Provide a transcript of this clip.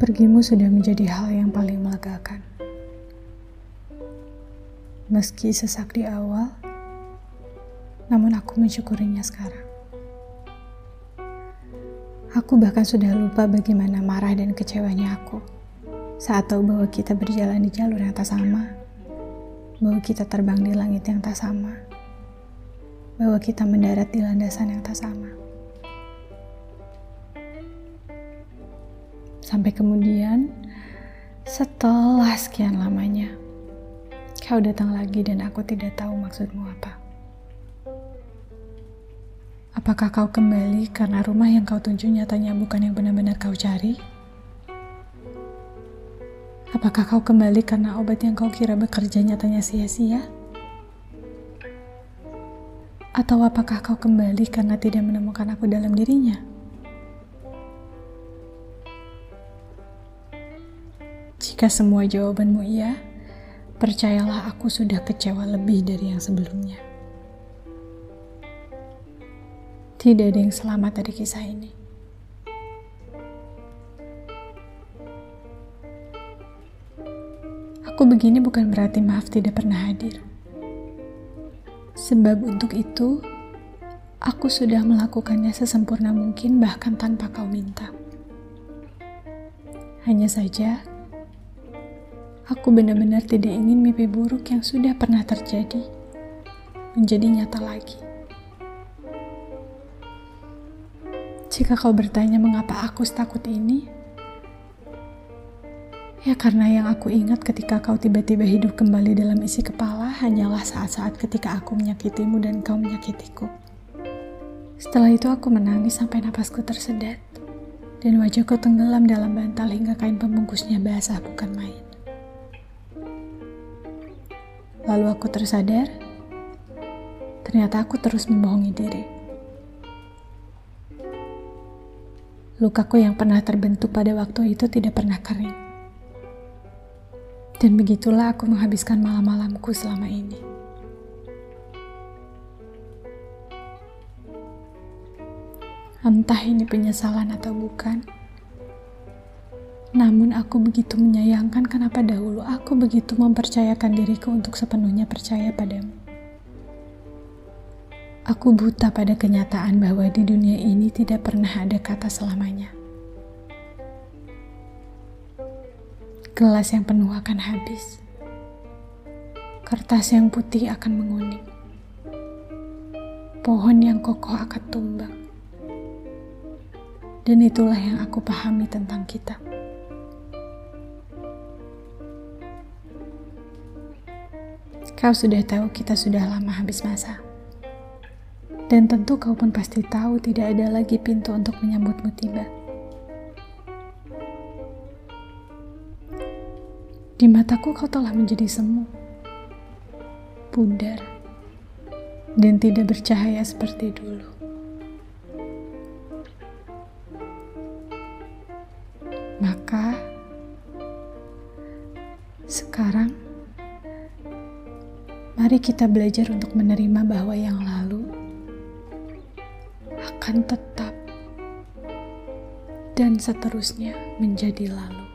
Pergimu sudah menjadi hal yang paling melegakan. Meski sesak di awal, namun aku mensyukurinya sekarang. Aku bahkan sudah lupa bagaimana marah dan kecewanya aku saat tahu bahwa kita berjalan di jalur yang tak sama, bahwa kita terbang di langit yang tak sama, bahwa kita mendarat di landasan yang tak sama. Sampai kemudian, setelah sekian lamanya, kau datang lagi dan aku tidak tahu maksudmu apa. Apakah kau kembali karena rumah yang kau tuju nyatanya bukan yang benar-benar kau cari? Apakah kau kembali karena obat yang kau kira bekerja nyatanya sia-sia? Atau apakah kau kembali karena tidak menemukan aku dalam dirinya? Jika semua jawabanmu iya, percayalah aku sudah kecewa lebih dari yang sebelumnya. Tidak ada yang selamat dari kisah ini. Aku begini bukan berarti maaf tidak pernah hadir. Sebab untuk itu, aku sudah melakukannya sesempurna mungkin bahkan tanpa kau minta. Hanya saja, Aku benar-benar tidak ingin mimpi buruk yang sudah pernah terjadi menjadi nyata lagi. Jika kau bertanya mengapa aku setakut ini, ya karena yang aku ingat ketika kau tiba-tiba hidup kembali dalam isi kepala hanyalah saat-saat ketika aku menyakitimu dan kau menyakitiku. Setelah itu aku menangis sampai napasku tersedat dan wajahku tenggelam dalam bantal hingga kain pembungkusnya basah bukan main. Lalu aku tersadar, ternyata aku terus membohongi diri. Lukaku yang pernah terbentuk pada waktu itu tidak pernah kering. Dan begitulah aku menghabiskan malam-malamku selama ini. Entah ini penyesalan atau bukan, namun aku begitu menyayangkan kenapa dahulu aku begitu mempercayakan diriku untuk sepenuhnya percaya padamu. Aku buta pada kenyataan bahwa di dunia ini tidak pernah ada kata selamanya. Gelas yang penuh akan habis. Kertas yang putih akan menguning. Pohon yang kokoh akan tumbang. Dan itulah yang aku pahami tentang kita. Kau sudah tahu kita sudah lama habis masa. Dan tentu kau pun pasti tahu tidak ada lagi pintu untuk menyambutmu tiba. Di mataku kau telah menjadi semu, pudar, dan tidak bercahaya seperti dulu. Maka, sekarang Mari kita belajar untuk menerima bahwa yang lalu akan tetap dan seterusnya menjadi lalu.